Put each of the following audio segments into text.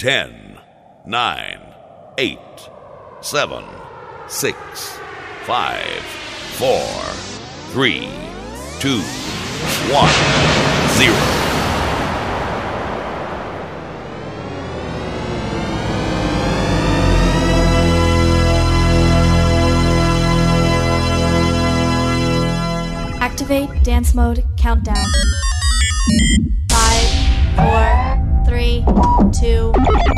10, 9, 8, 7, 6, 5, 4, 3, 2, 1, 0. Activate dance mode countdown. Two,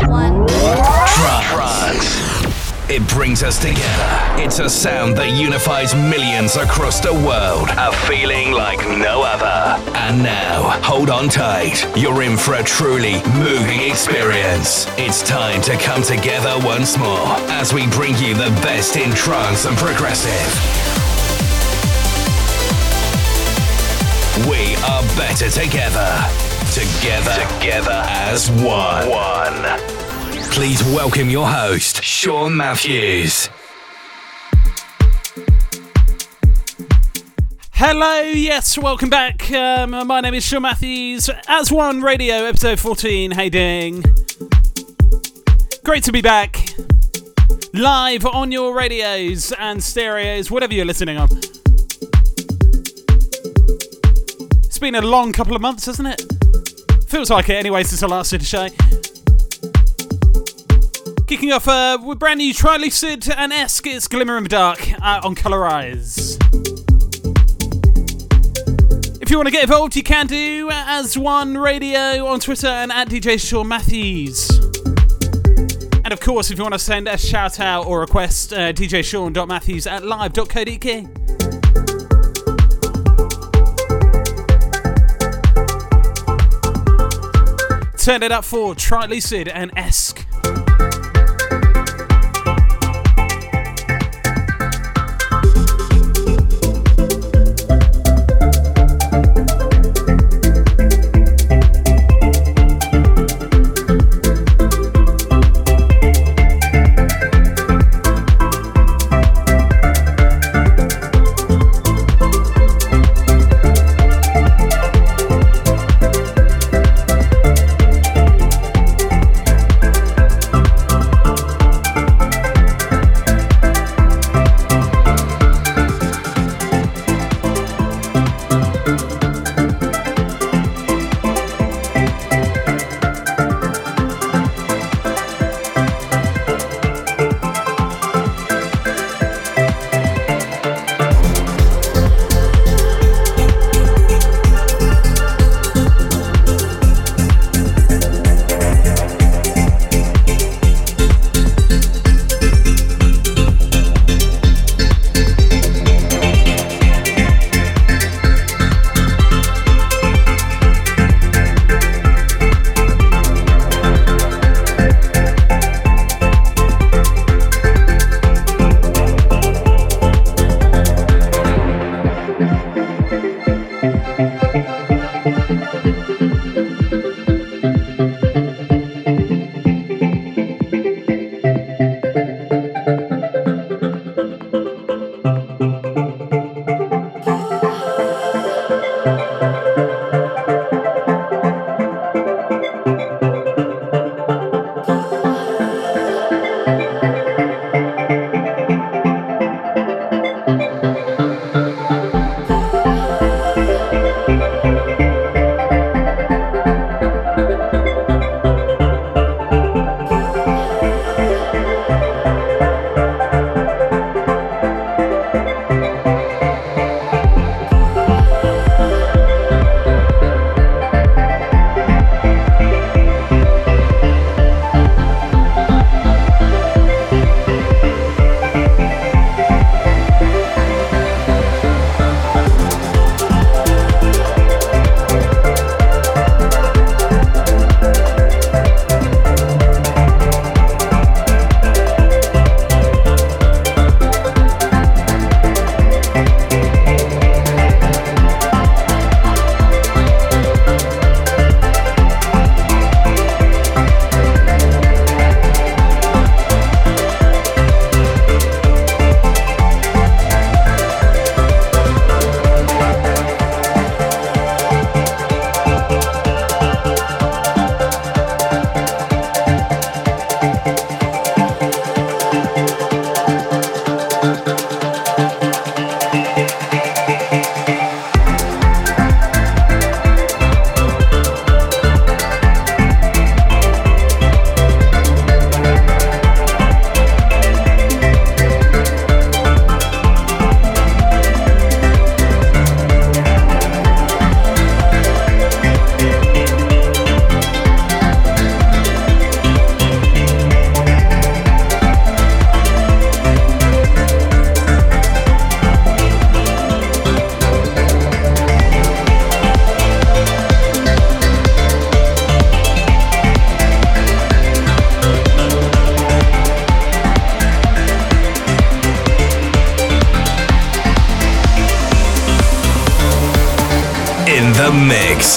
one. Trance. It brings us together. It's a sound that unifies millions across the world. A feeling like no other. And now, hold on tight. You're in for a truly moving experience. It's time to come together once more as we bring you the best in trance and progressive. We are better together. Together. Together as one. One. Please welcome your host, Sean Mathews. Hello, yes, welcome back. Um, my name is Sean Mathews. As One Radio, episode 14. Hey, ding. Great to be back. Live on your radios and stereos, whatever you're listening on. It's been a long couple of months, hasn't it? Feels like it anyway since I last did a show. Kicking off uh, with brand new Trilucid and Esque, it's Glimmer in the Dark uh, on Colorize. If you want to get involved, you can do as one radio on Twitter and at DJ Sean Mathews. And of course, if you want to send a shout out or request, uh, djsean.matthews at live.co.uk. Turn it up for Trilucid and Esque.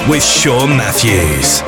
With Sean Mathews.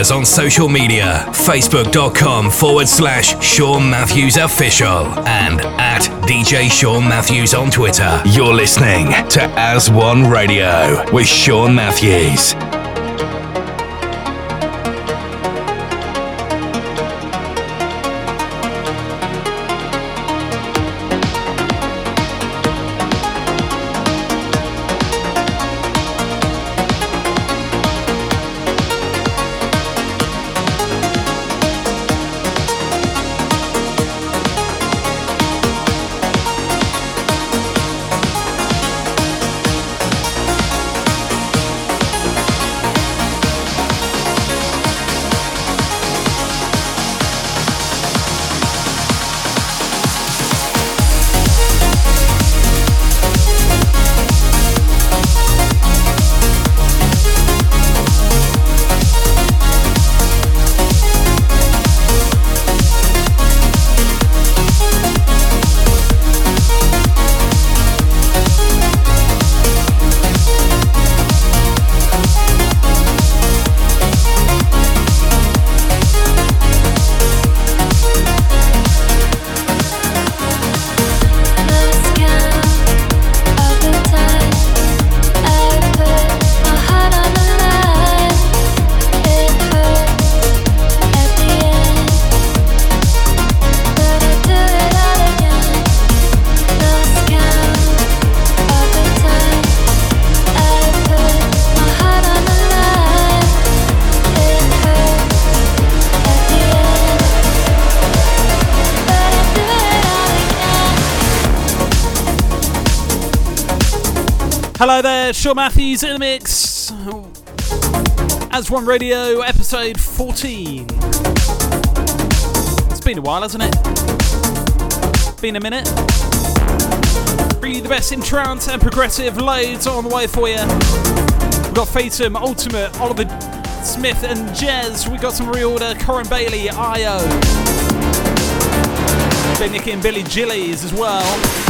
Us on social media facebook.com forward slash Sean Mathews Official and at DJ Sean Mathews on Twitter. You're listening to As One Radio with Sean Mathews. Hello there, Sean Mathews in the mix. As One Radio, episode 14. It's been a while, hasn't it? Been a minute. Bring you the best in trance and progressive loads on the way for you. We've got Fatum, Ultimate, Oliver Smith, and JES. We've got some ReOrder, Corin Bayley, i_o. Nicky and Billy Gillies as well.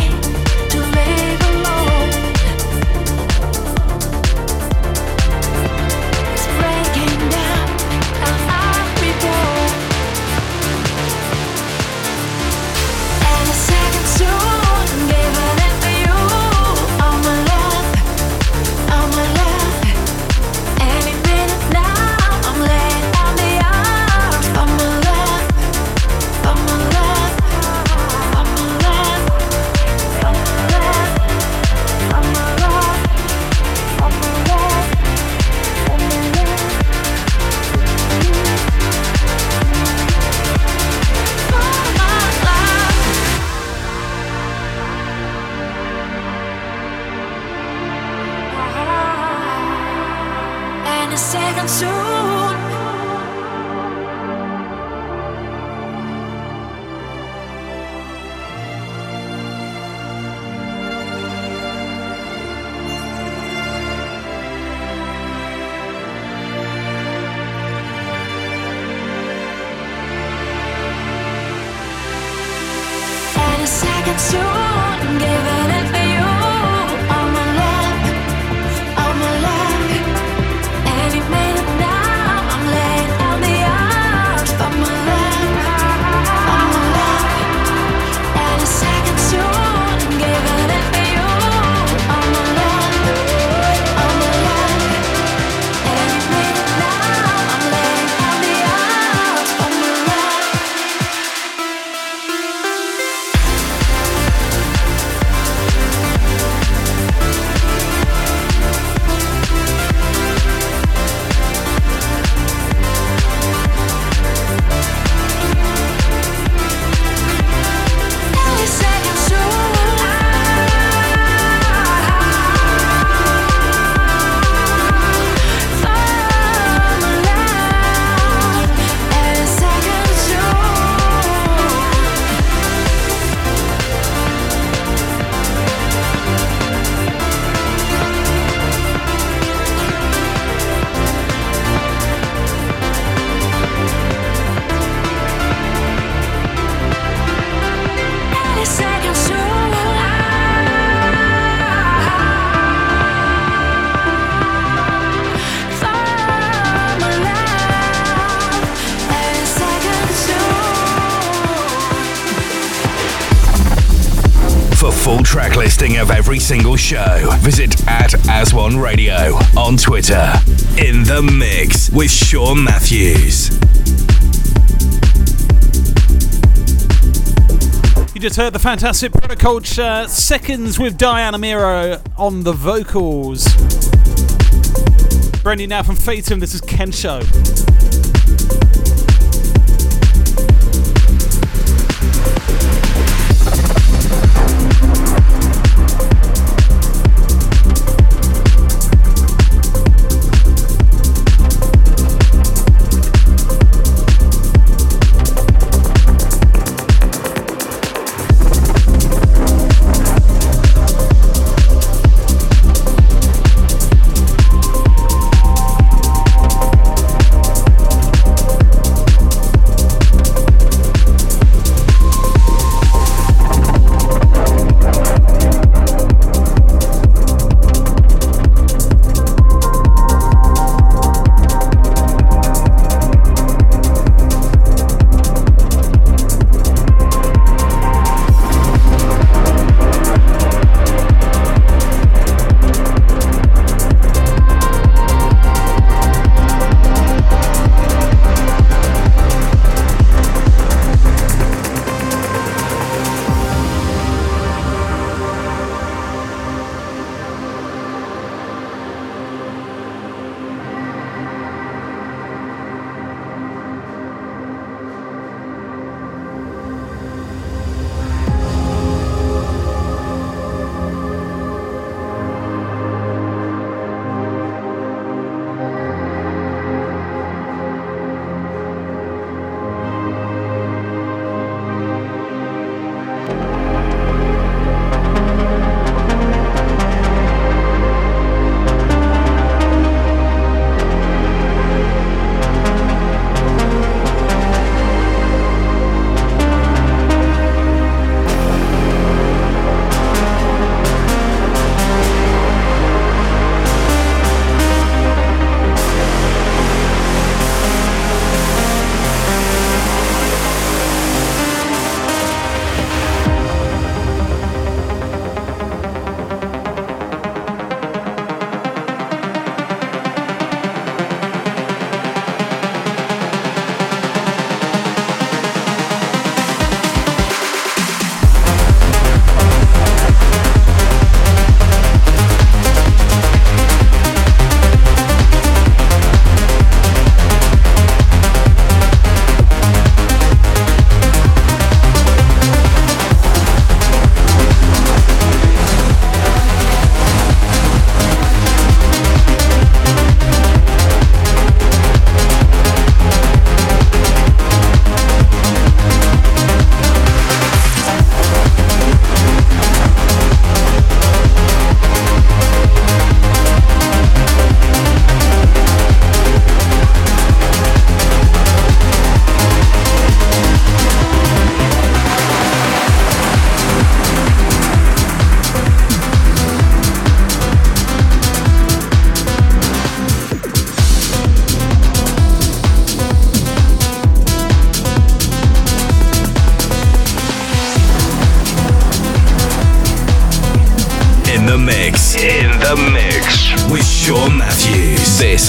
full track listing of every single show, visit at As One Radio on Twitter. In the mix with Sean Mathews. You just heard the fantastic Protoculture Seconds with Diana Miro on the vocals. Brand new now from Fatum, this is Kensho. Any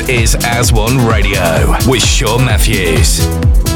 is As One Radio. With Sean Mathews.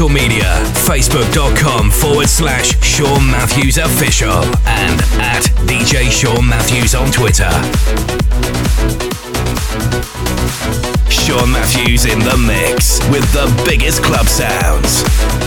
social media facebook.com forward slash Sean Mathews Official and at DJ Sean Mathews on Twitter. Sean Mathews in the mix with the biggest club sounds.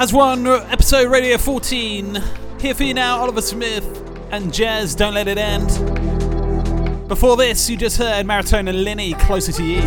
As One, uh, episode Radio 14. Here for you now, Oliver Smith and JES, Don't Let It End. Before this, you just heard Maratone and Closer to You.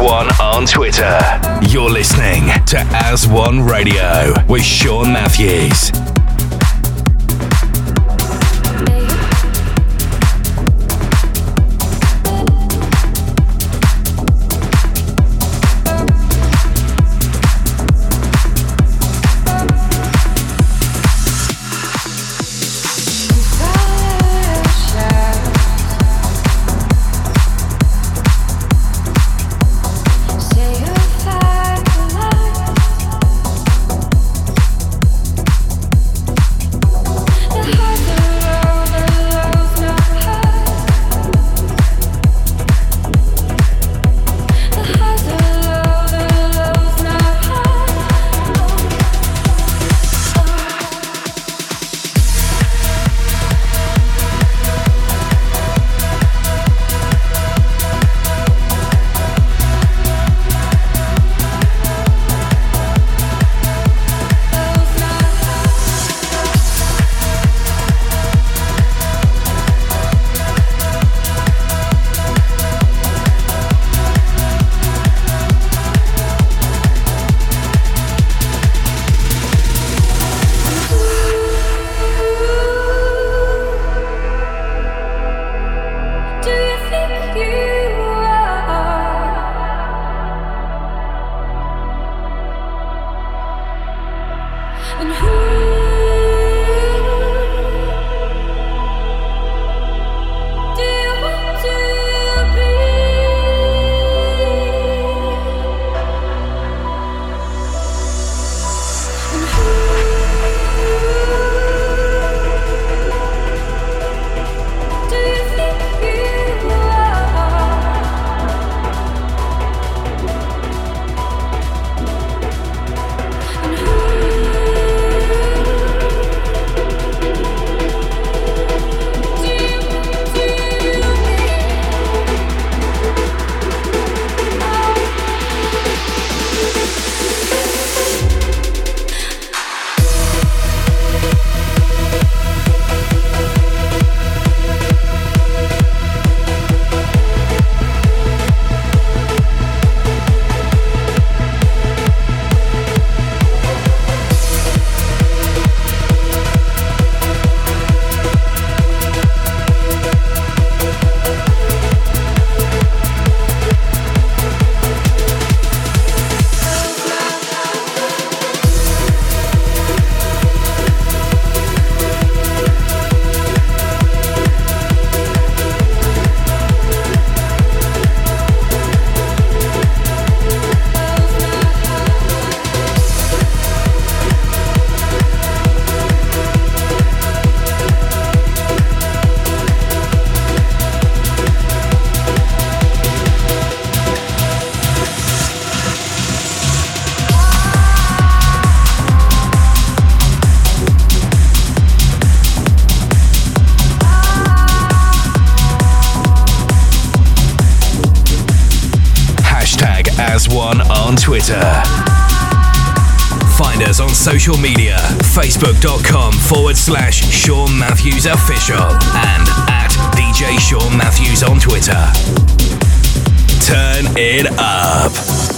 One on Twitter. You're listening to As One Radio with Sean Mathews. Twitter. Find us on social media facebook.com forward slash Sean Mathews Official and at DJ Sean Mathews on Twitter. Turn it up.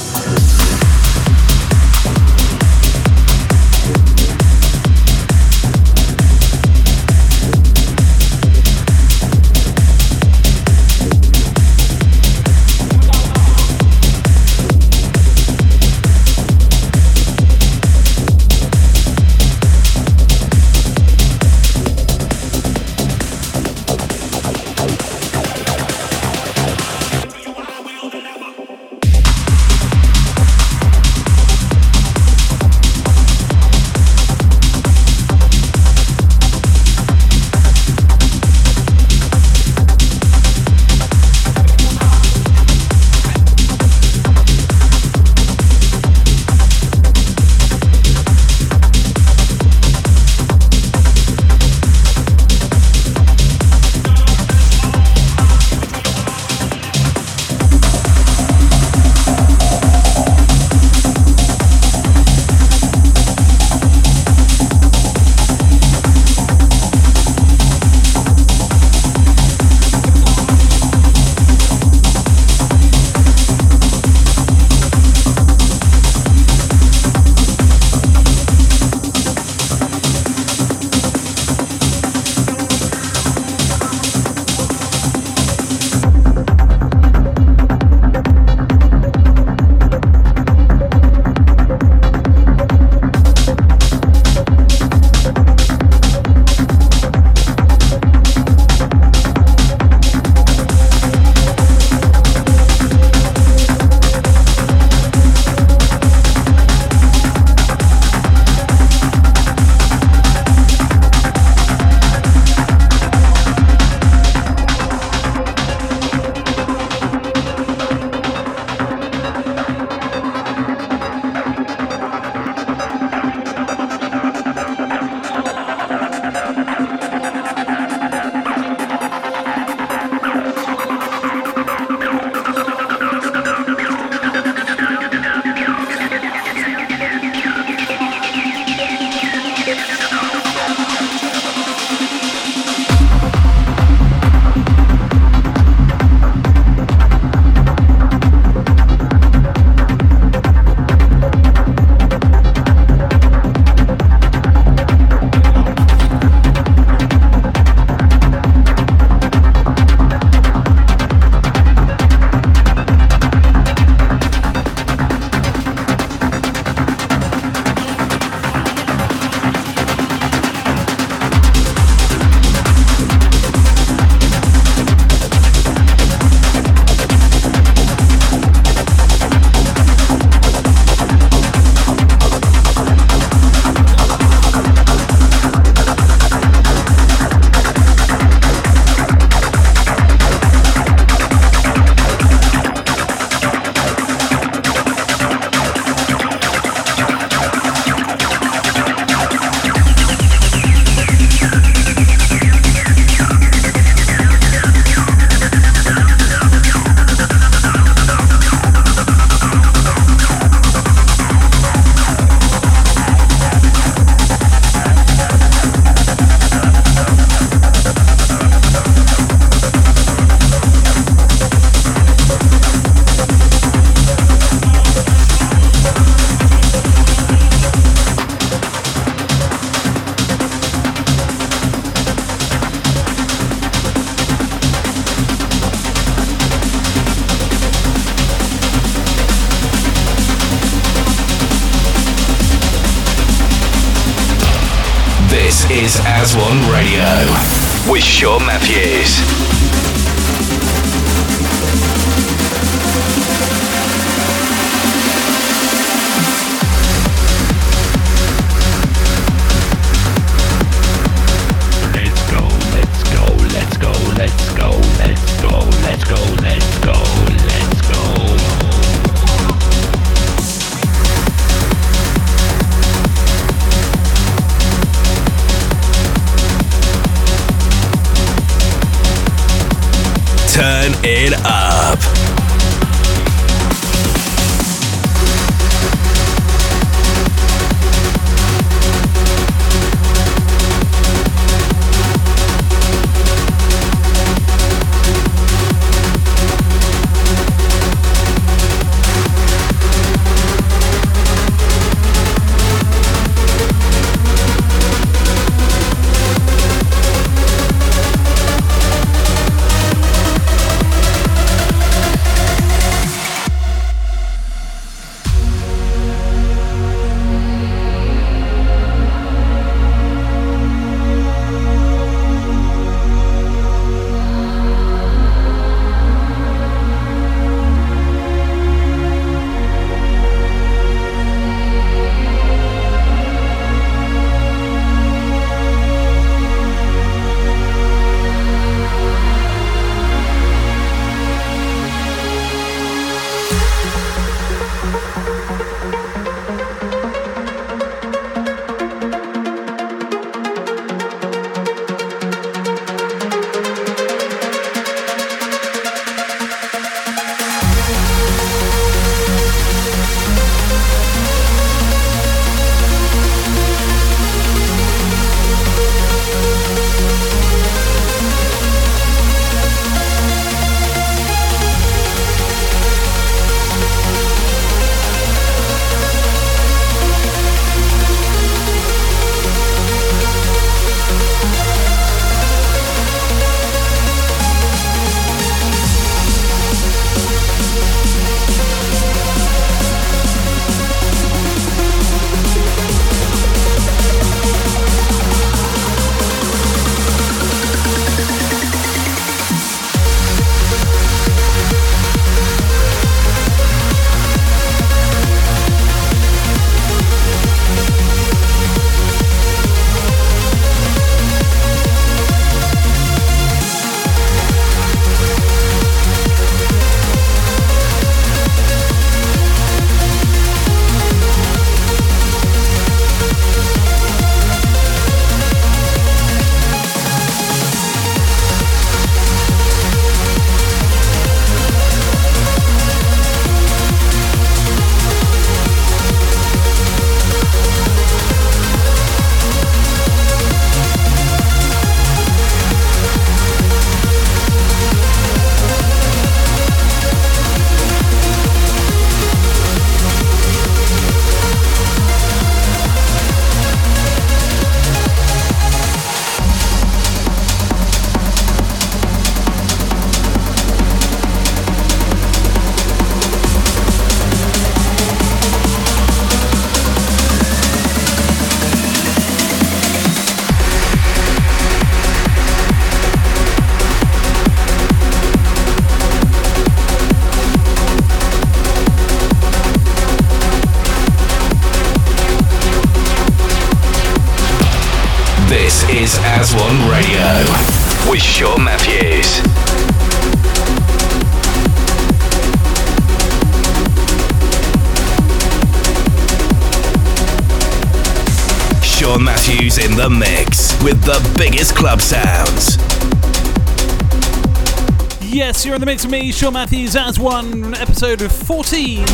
You're in the mix with me, Sean Mathews, as one episode of 14.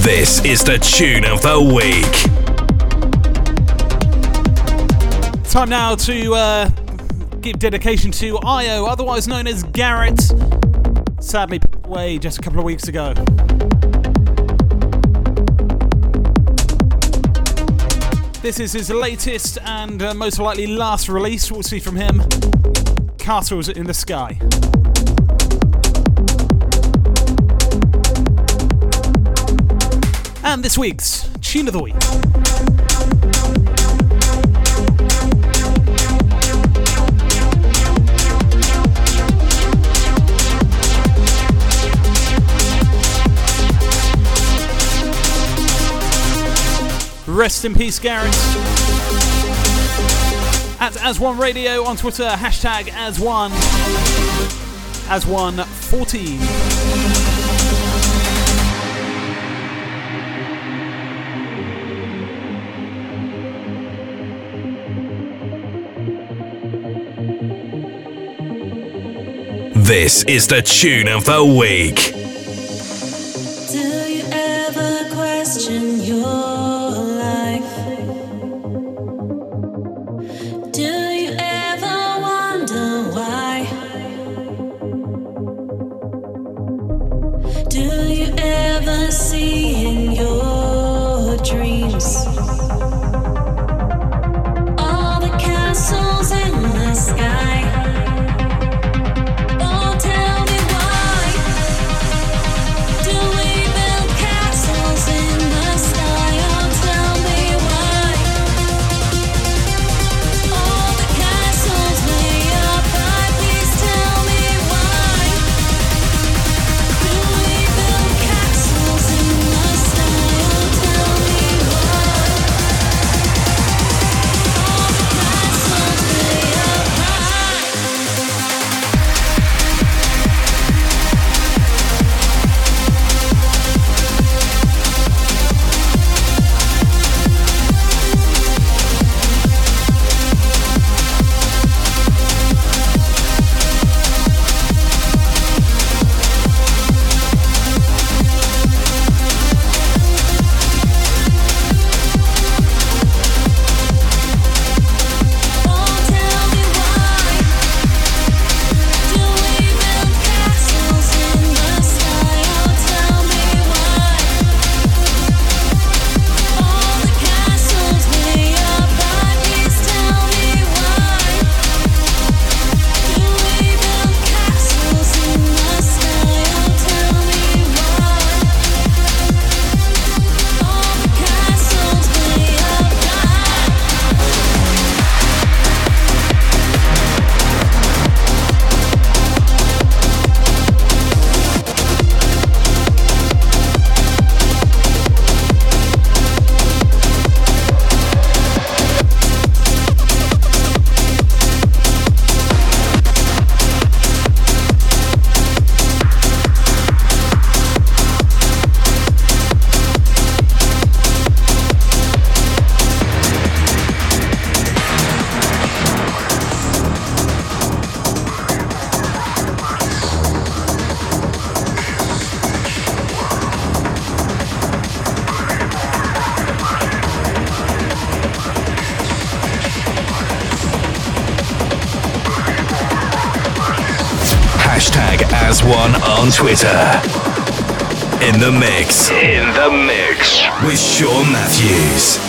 This is the tune of the week. Time now to uh, give dedication to i_o, otherwise known as Garrett. Sadly, passed away just a couple of weeks ago. This is his latest and uh, most likely last release. We'll see from him. Castles in the Sky. And this week's Tune of the Week. Rest in peace, Garrett. At As One Radio on Twitter, hashtag As One. As One 14. This is the tune of the week. On Twitter. In the mix. In the mix. With Sean Mathews.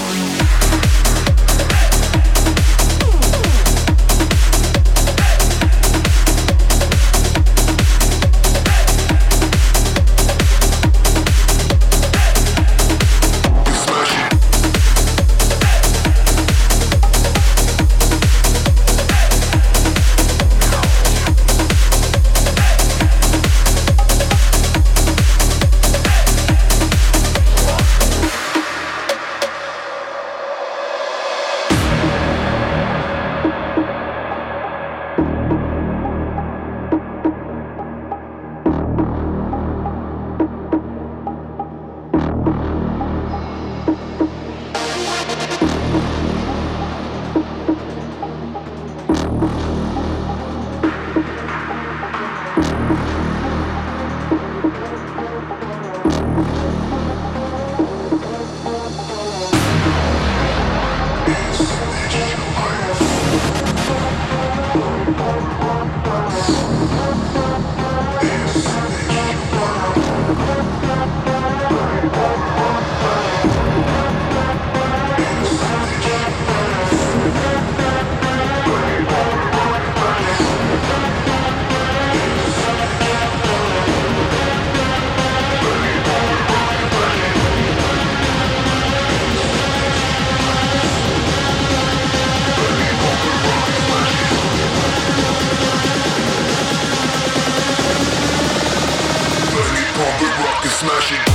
smashing.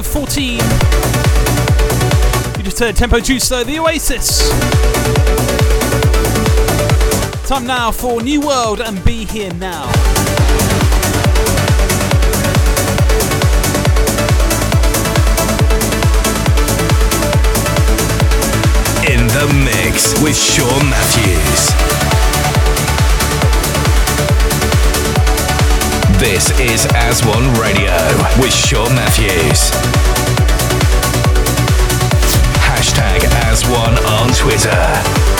Radio, episode 14. You just heard Tempo Giusto, The Oasis. Time now for New World and Be Here Now. In the mix with Sean Mathews. This is As One Radio with Sean Mathews. Hashtag As One on Twitter.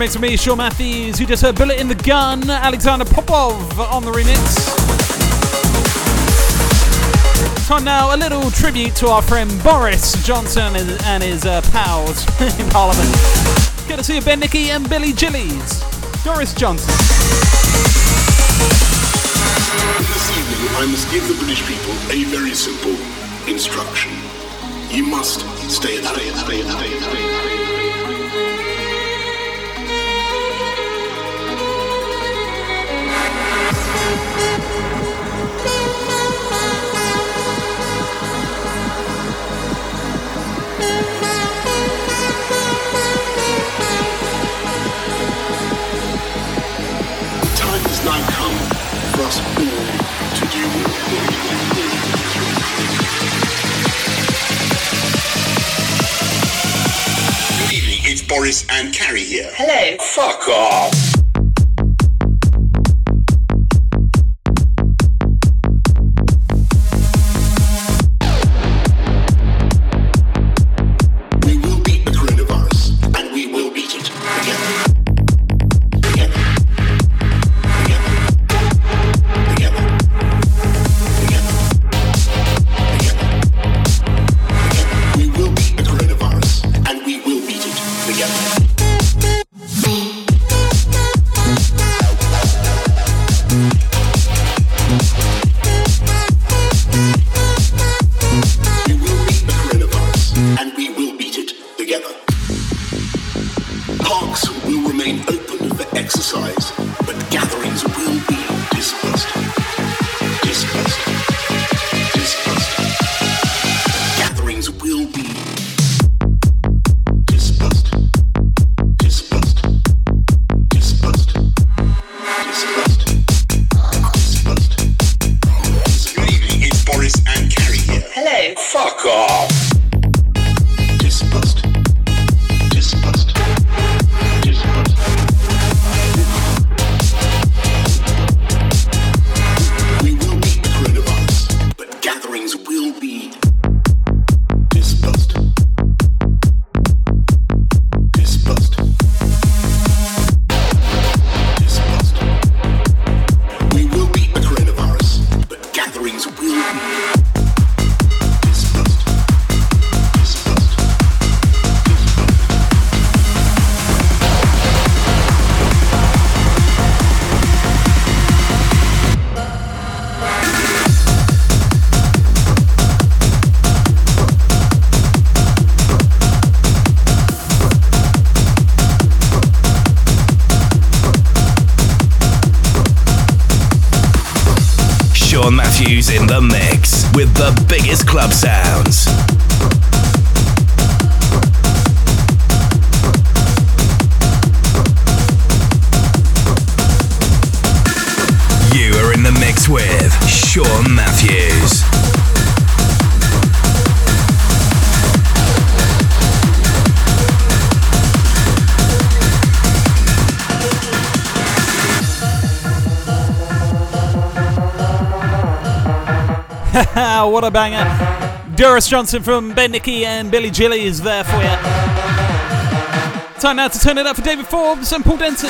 mix with me, Sean Mathews. You just heard Bullet in the Gun, Alexander Popov on the remix. Time now, a little tribute to our friend Boris Johnson and his uh, pals in Parliament. Good to see you, Ben Nicky and Billy Gillies. Boris Johnson. This evening, I must give the British people a very simple instruction. You must stay at home. Boris, and Carrie here. Hello. Fuck off. Banger. Doris Johnson from Ben Nicky and Billy Gillies there for you. Time now to turn it up for David Forbes and Paul Denton.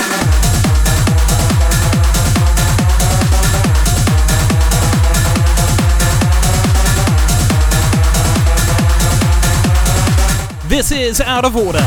This is Out of Order.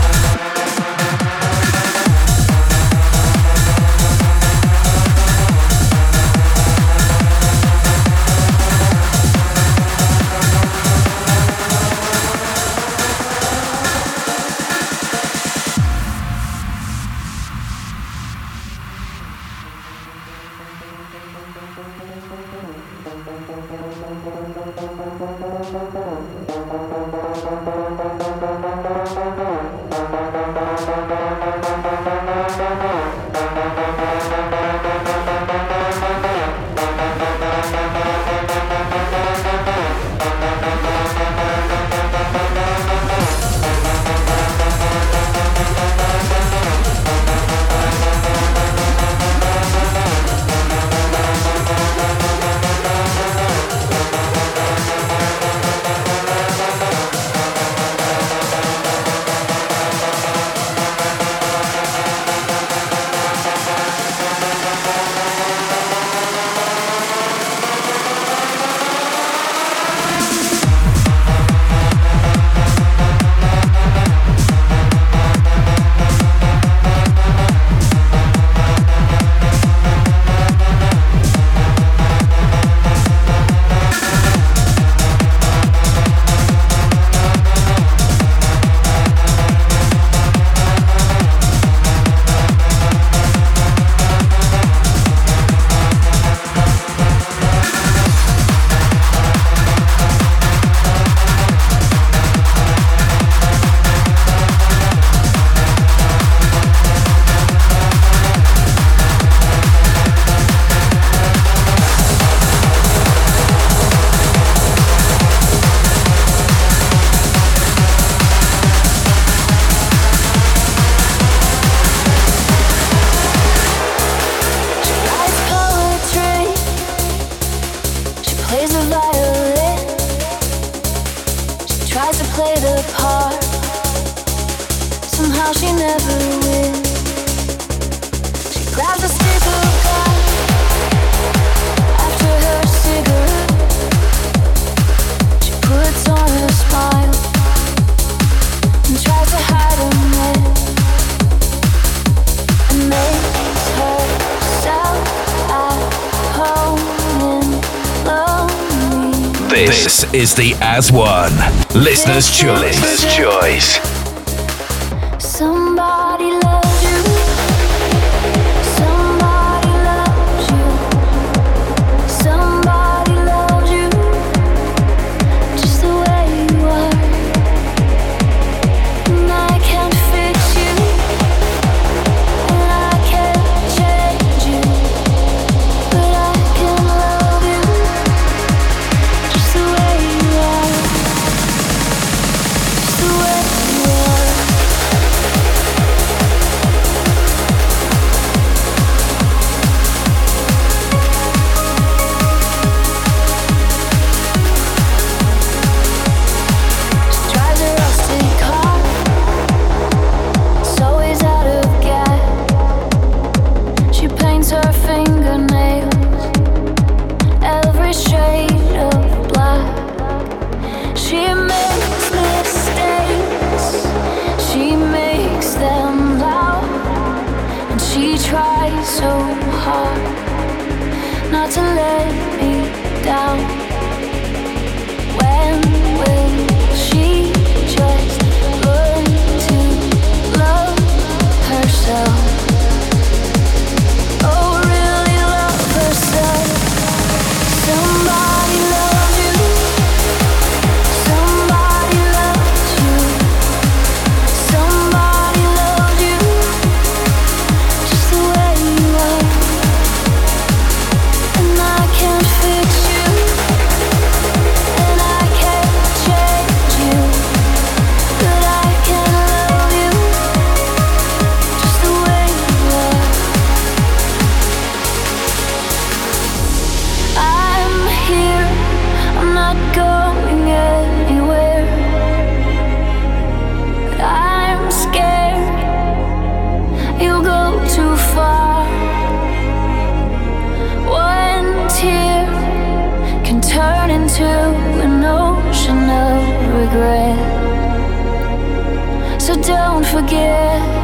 is the As One. Listener's Choice. Listener's Choice. Forget.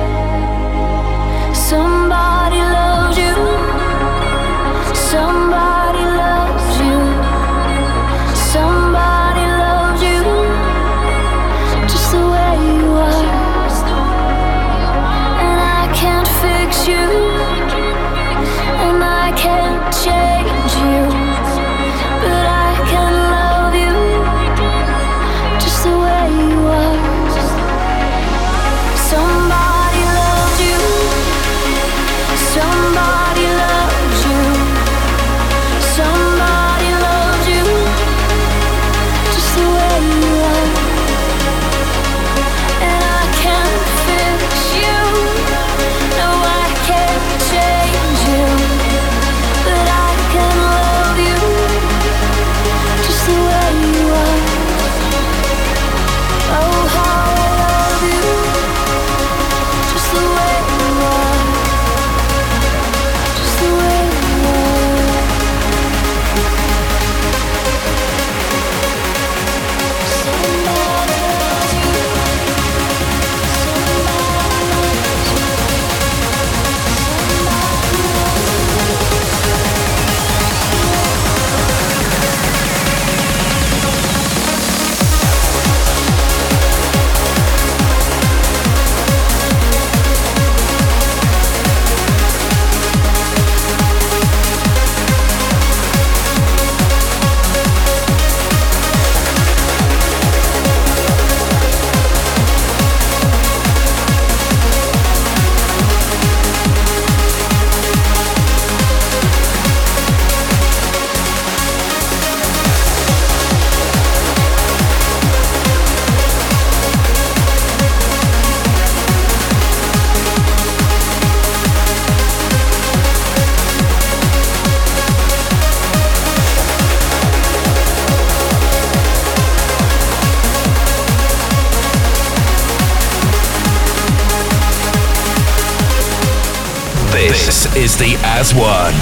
One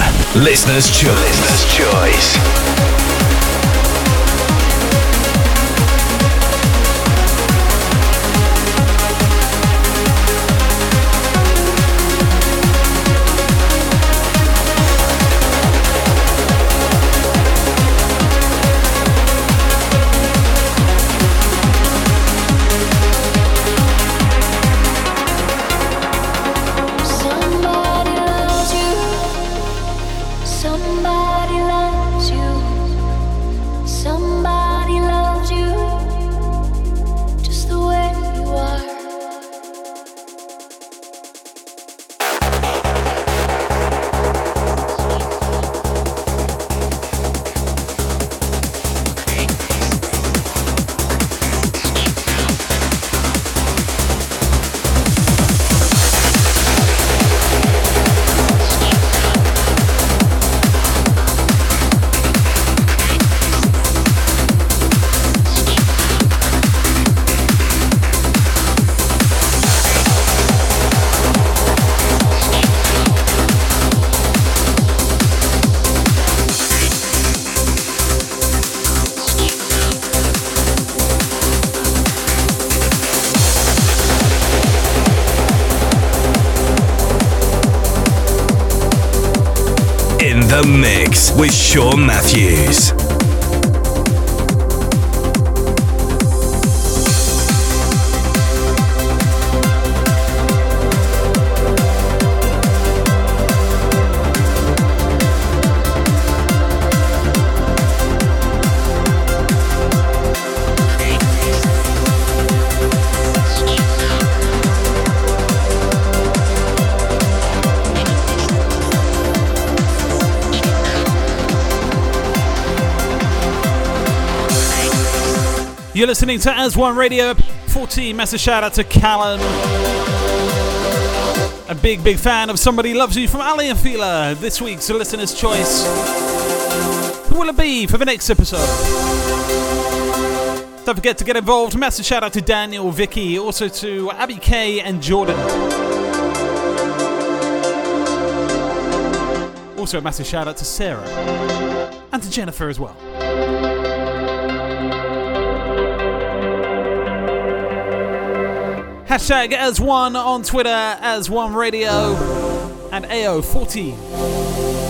Listener's Choice. Listener's Choice. With Sean Mathews. You're listening to As One Radio 14. Massive shout out to Callum. A big, big fan of Somebody Loves You from Aly and Fila. This week's listener's choice. Who will it be for the next episode? Don't forget to get involved. Massive shout out to Daniel, Vicky, also to Abby K and Jordan. Also, a massive shout out to Sarah and to Jennifer as well. Hashtag as one on Twitter, as one radio, and AO14.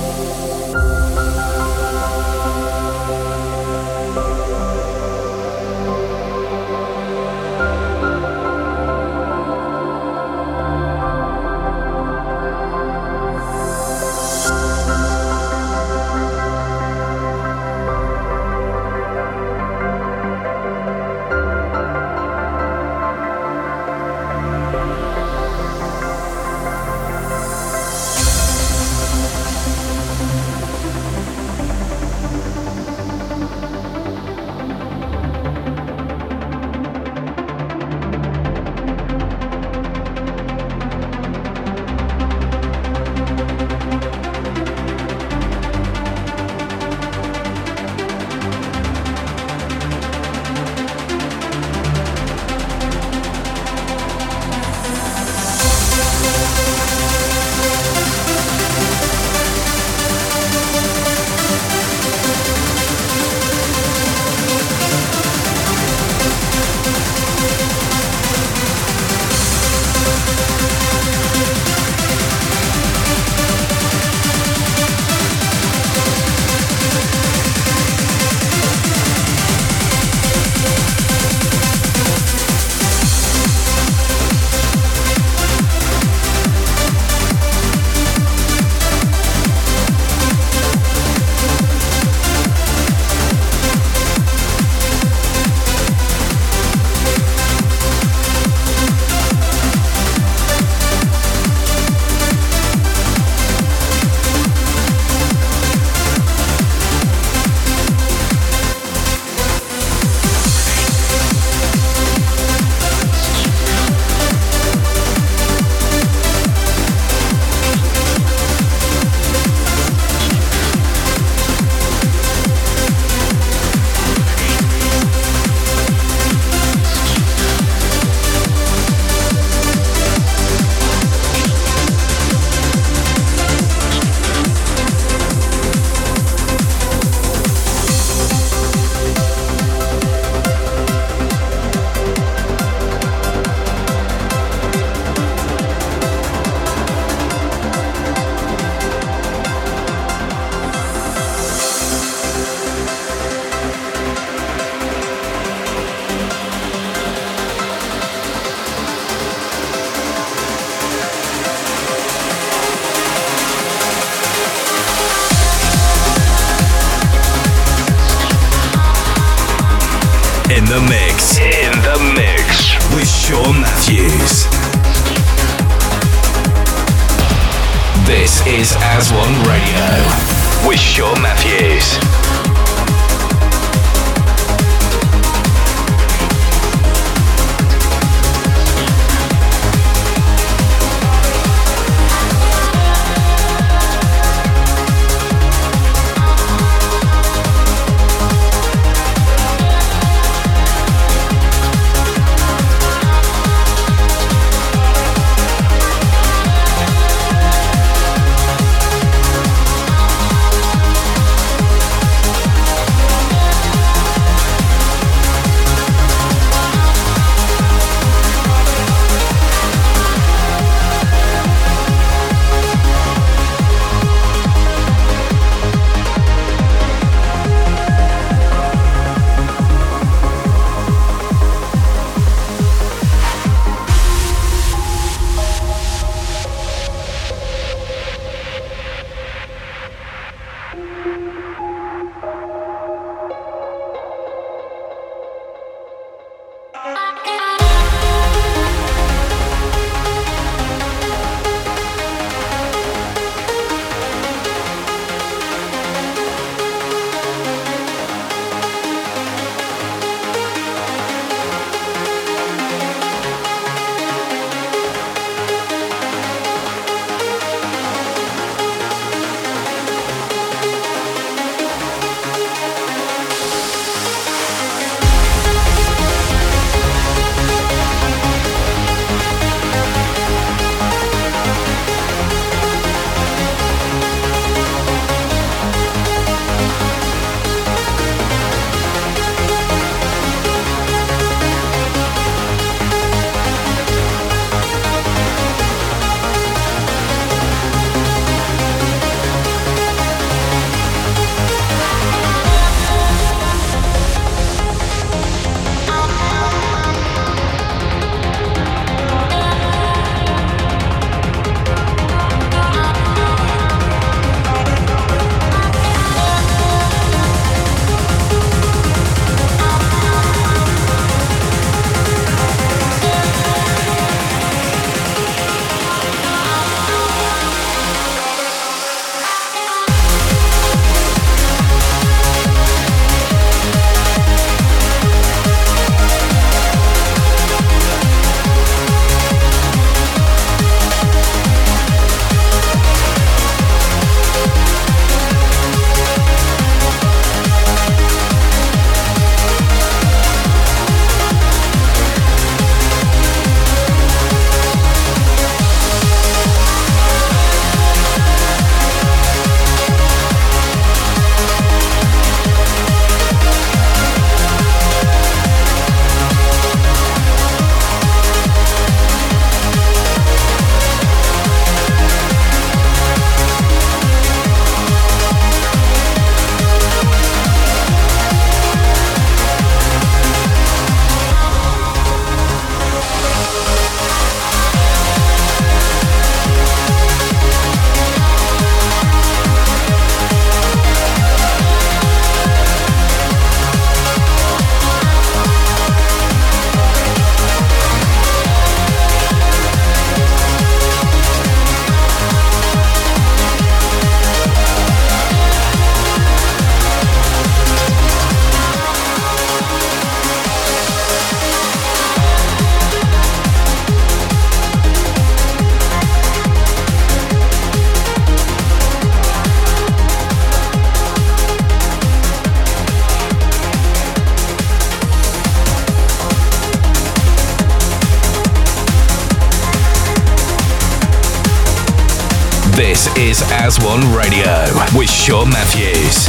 As One Radio with Sean Mathews.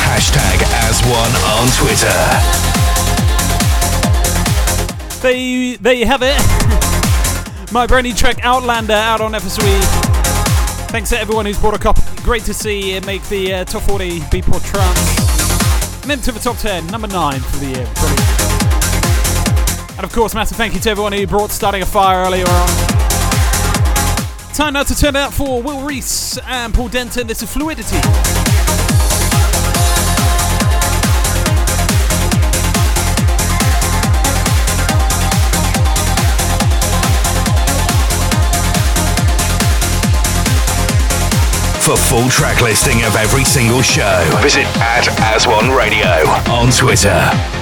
Hashtag As One on Twitter. There you, there you have it. My brand new track Outlander out on FSWE. Thanks to everyone who's bought a copy. Great to see it make the uh, top 40 Beatport trance. And into the top 10, number 9 for the year. Brilliant. And of course, massive thank you to everyone who brought Starting a Fire earlier on. Time now to turn out for Will Rees and Paul Denton. This is Fluidity. For full track listing of every single show, visit at As One Radio on Twitter.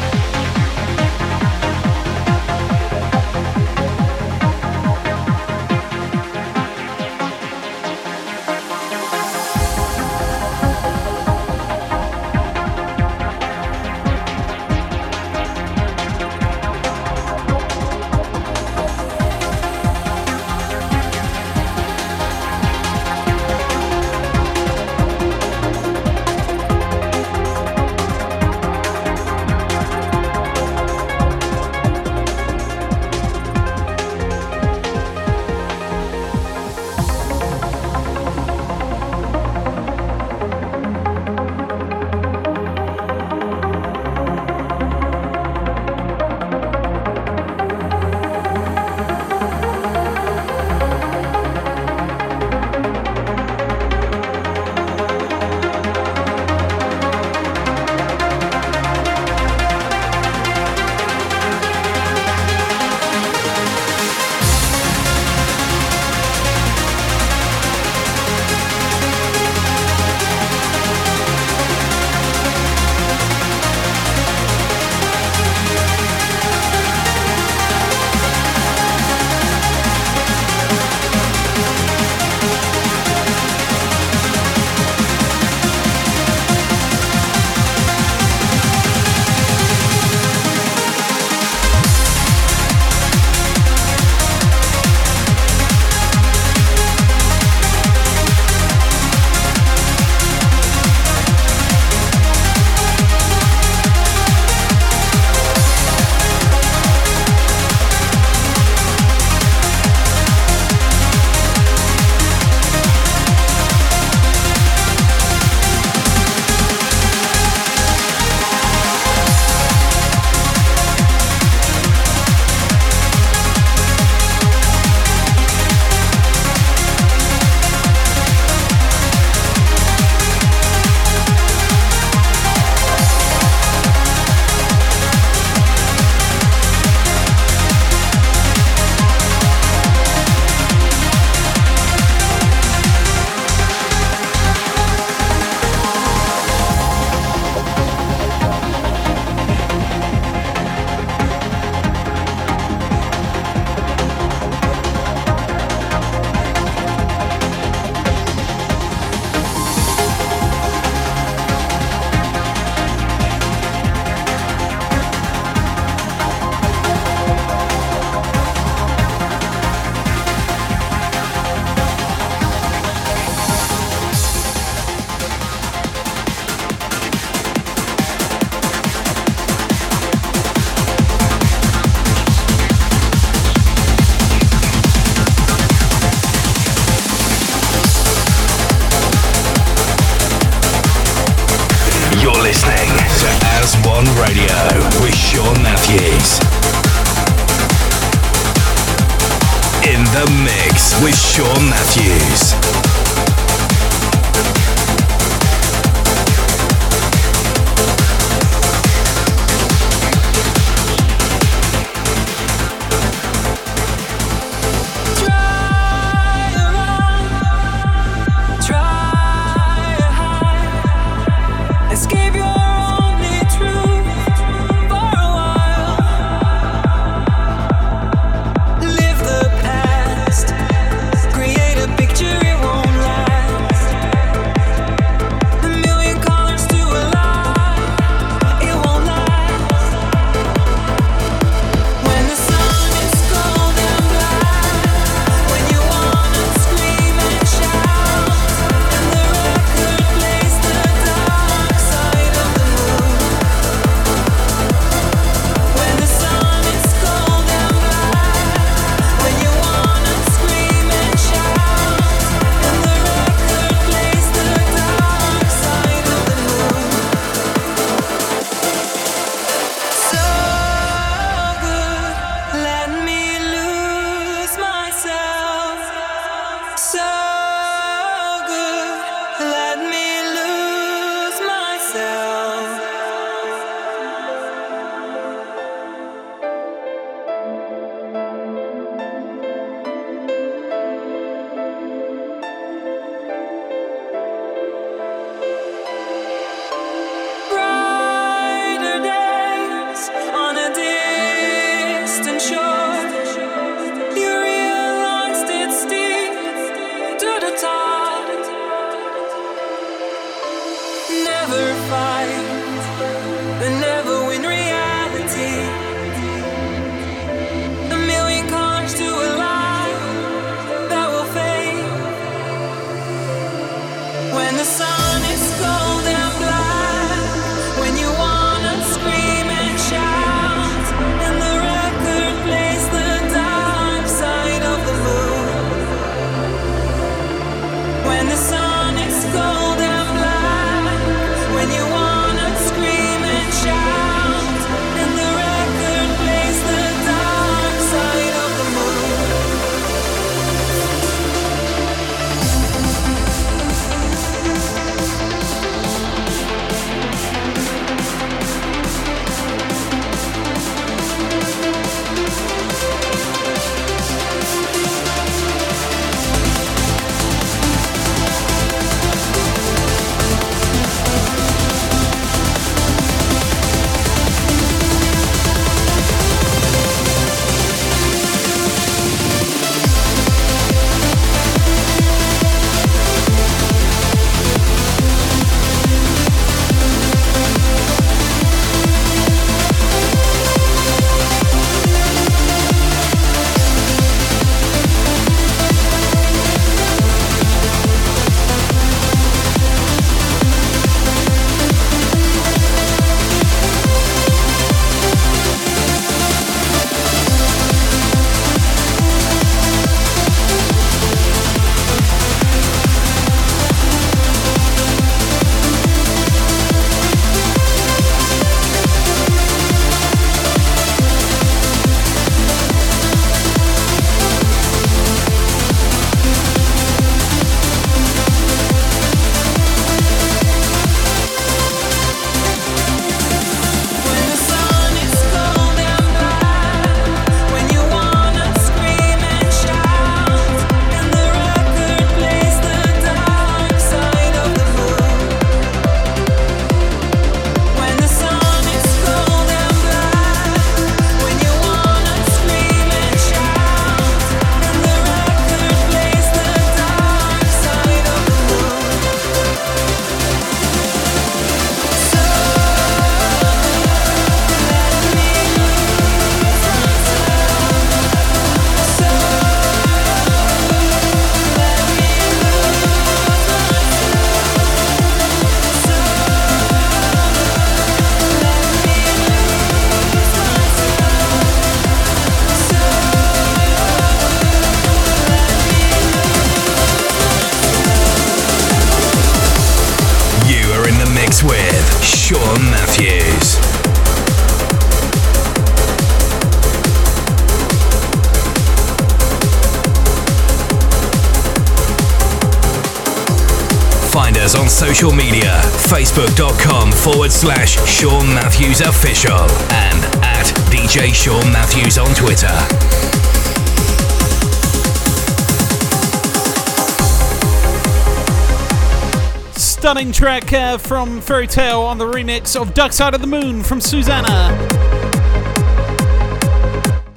From Ferry Tayle on the remix of Dark Side of the Moon from Susana.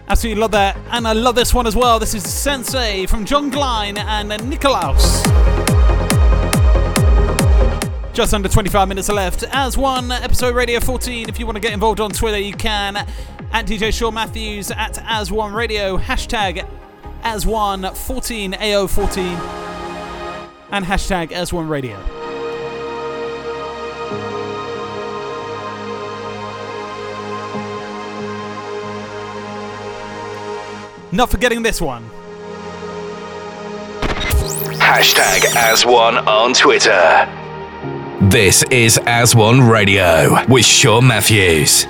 Absolutely love that. And I love this one as well. This is Sensoj from Johan Gielen and Nikolauss. Just under 25 minutes left. As one, episode Radio 14. If you want to get involved on Twitter, you can. At DJ Sean Mathews, at As One Radio, hashtag As One 14 AO14, and hashtag As One Radio. Not forgetting this one. Hashtag As One on Twitter. This is As One Radio with Sean Mathews.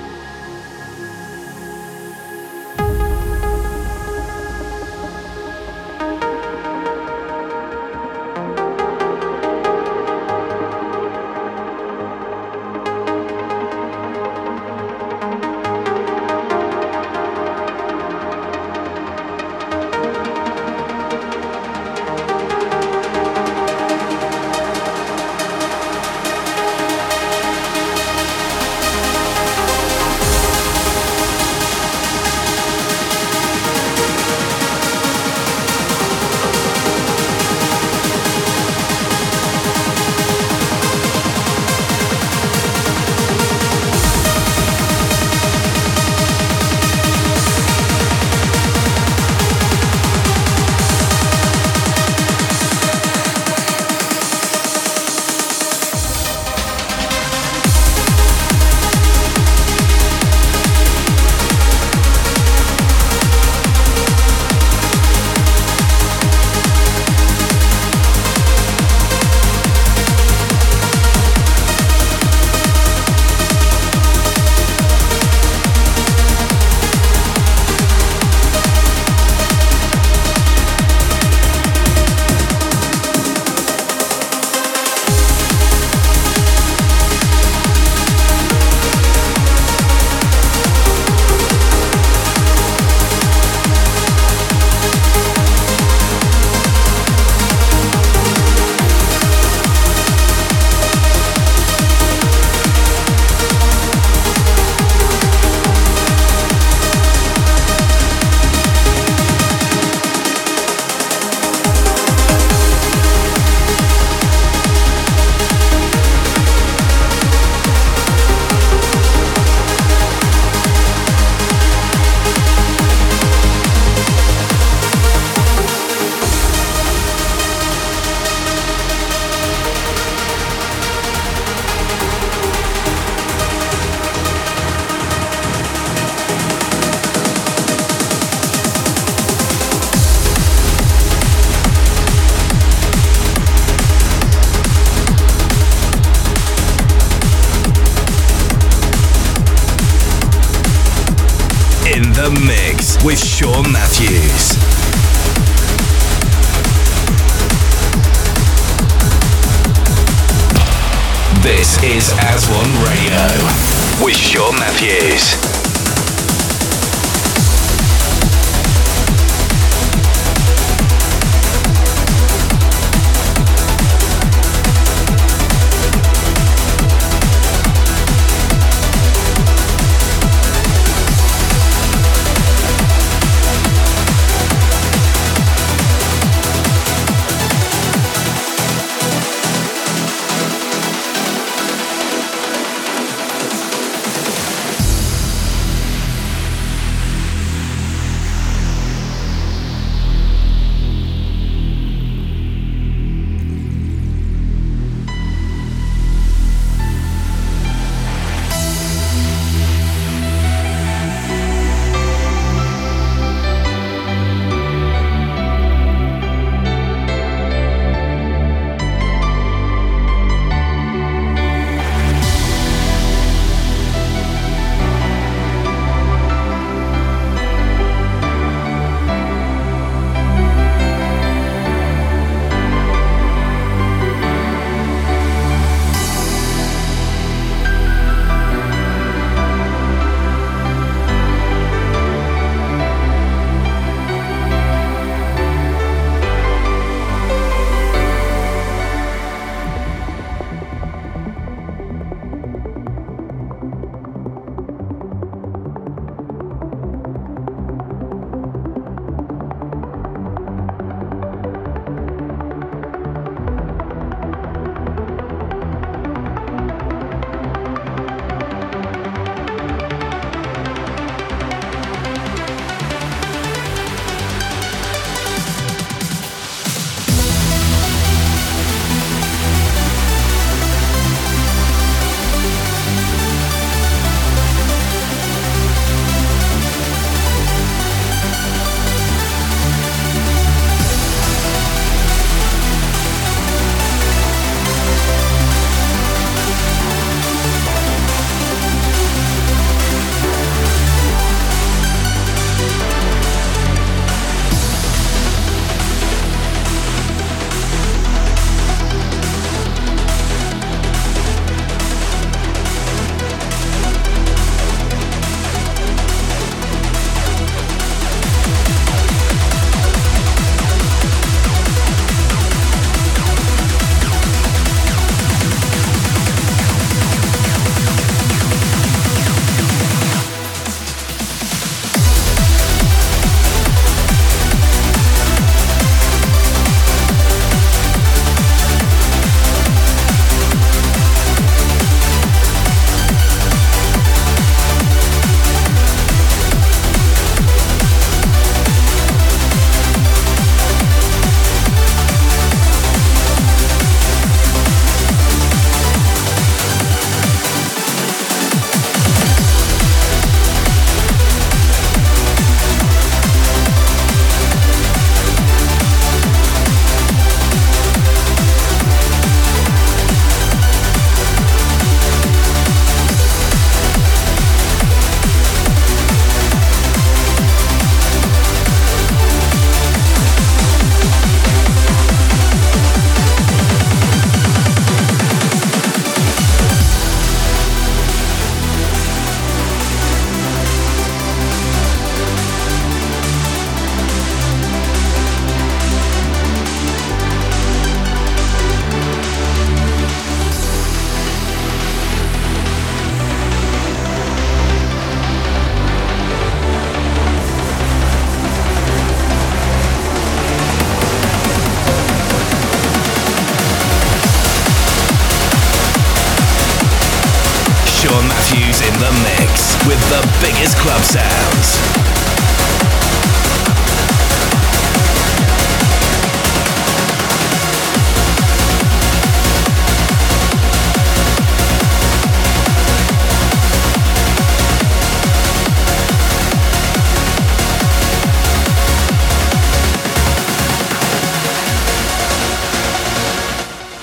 Hughes in the mix with the biggest club sounds.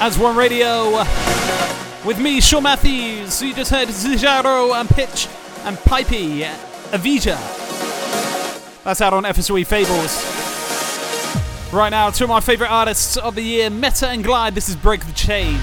As One Radio with me, Sean Mathews. You just heard Xijaro and Pitch and Paipy, Evija. That's out on FSOE Fables. Right now, two of my favourite artists of the year, Metta and Glyde. This is Break the Chain.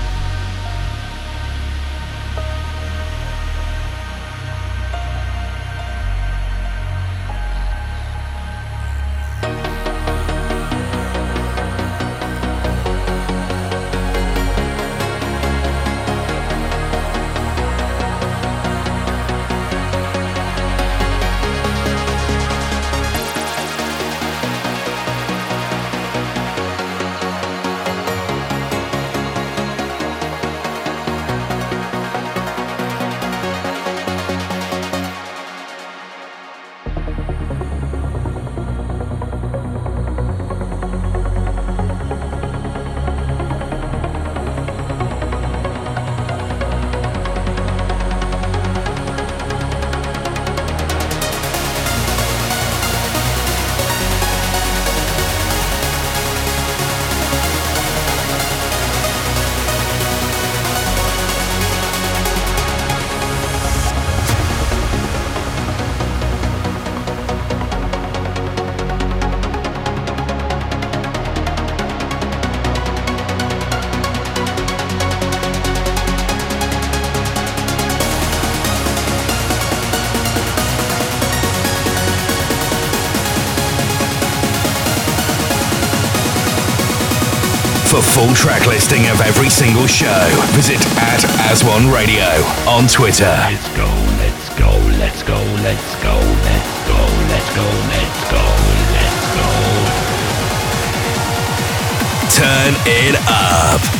Full track listing of every single show, visit at As1 Radio on Twitter. Let's go, let's go, let's go, let's go, let's go, let's go, let's go, let's go. Turn it up.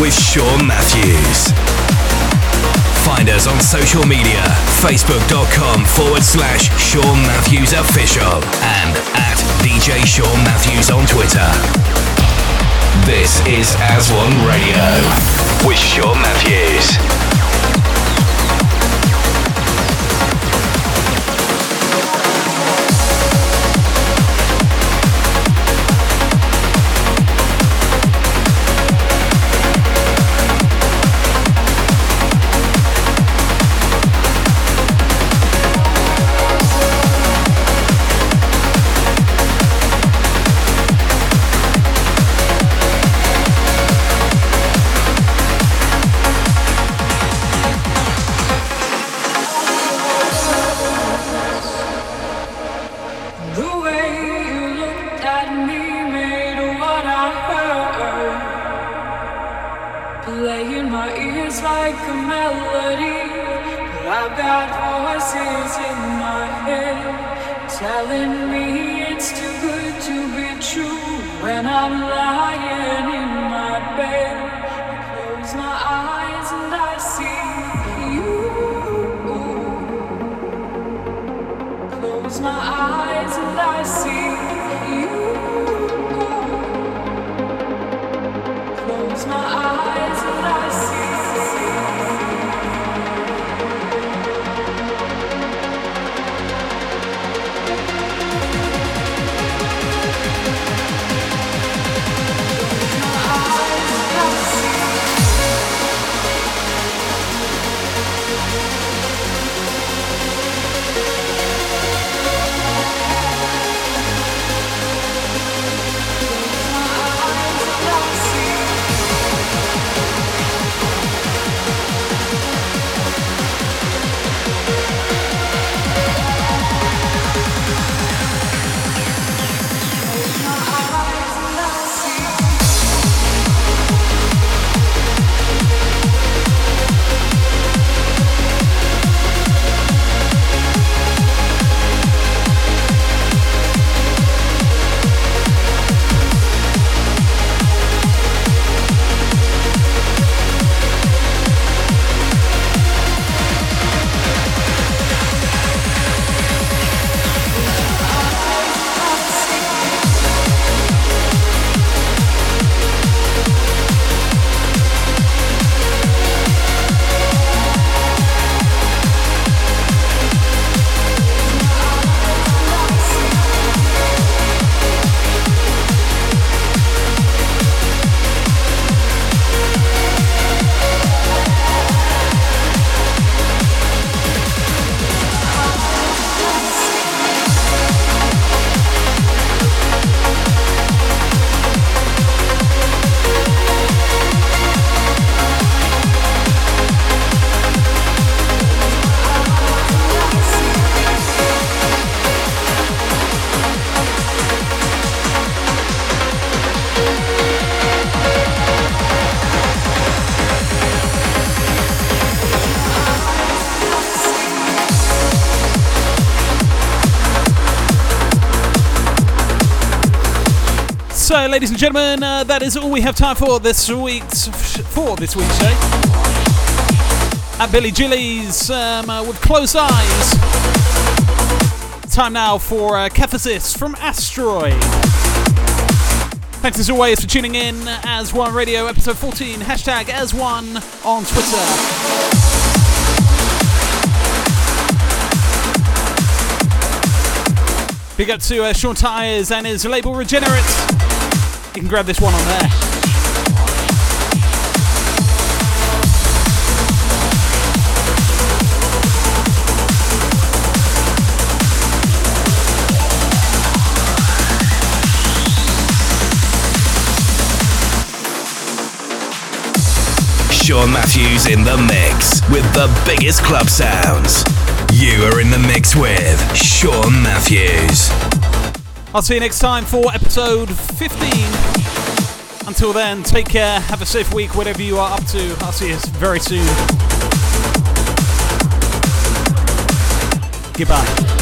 With Sean Mathews. Find us on social media facebook.com forward slash Sean Mathews Official and at DJ Sean Mathews on Twitter. This is As One Radio with Sean Mathews. So, ladies and gentlemen, uh, that is all we have time for this week's for this week's show. At Billy Gillies um, uh, with closed eyes. Time now for uh, Catharsis from Asteroid. Thanks as always for tuning in. As One Radio, episode 14. Hashtag as One on Twitter. Big up to uh, Sean Tyas and his label Regenerate. You can grab this one on there. Sean Mathews in the mix with the biggest club sounds. You are in the mix with Sean Mathews. I'll see you next time for episode 15. Until then, take care, have a safe week, whatever you are up to. I'll see you very soon. Goodbye.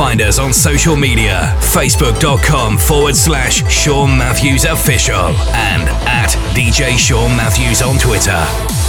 Find us on social media facebook.com forward slash Sean Mathews Official and at DJ Sean Mathews on Twitter.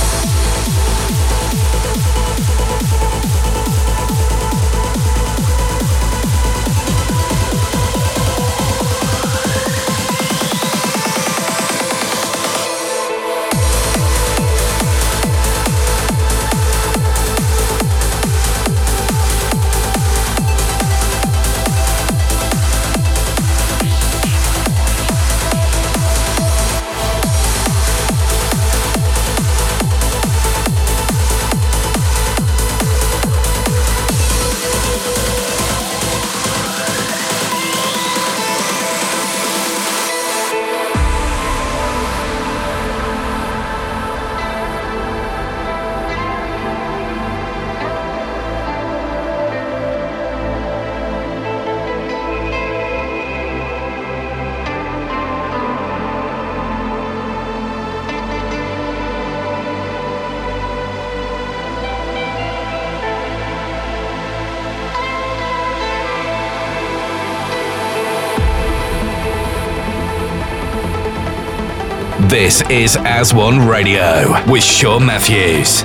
This is As One Radio with Sean Mathews.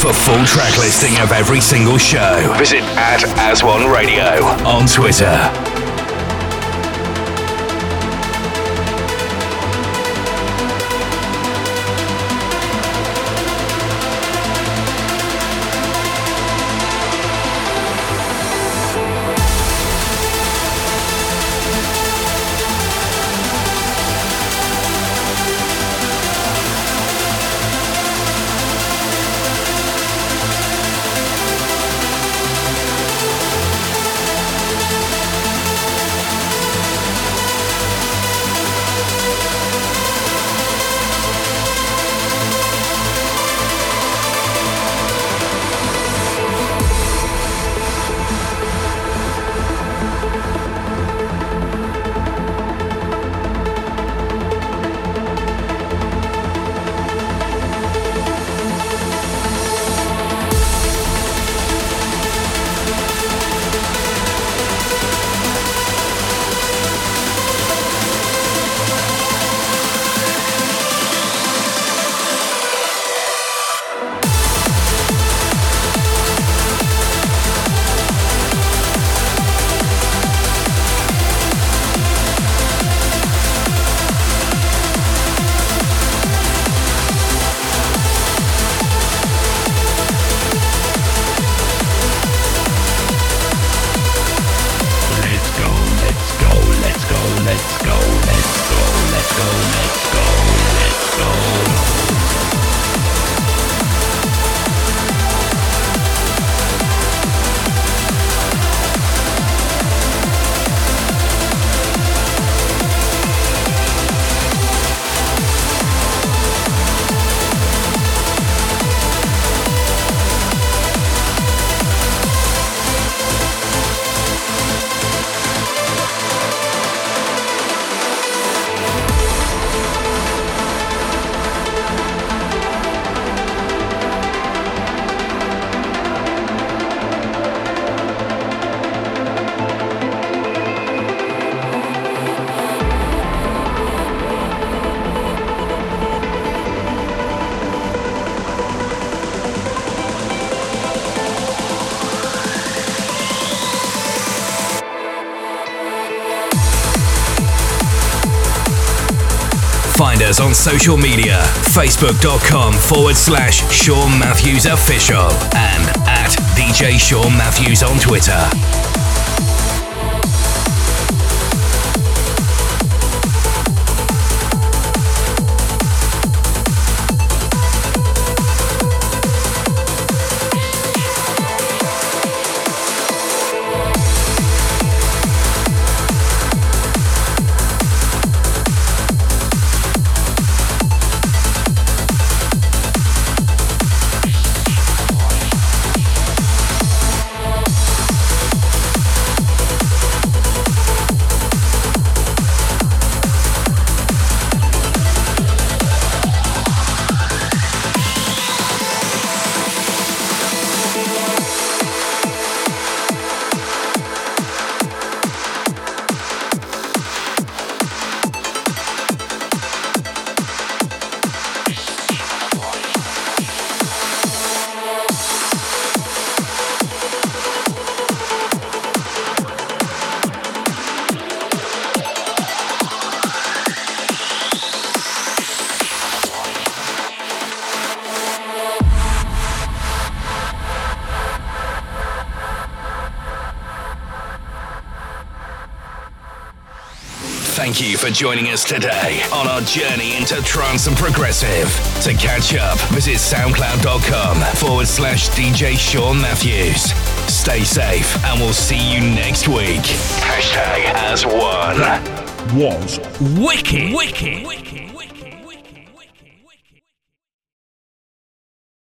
For full track listing of every single show, visit at As One Radio on Twitter. Social media facebook.com forward slash Sean Mathews Official and at DJ Sean Mathews on Twitter. Thank you for joining us today on our journey into trance and progressive. To catch up, visit soundcloud.com forward slash DJ Sean Mathews. Stay safe and we'll see you next week. Hashtag as one. Was Wicked. Wicked. Wicked.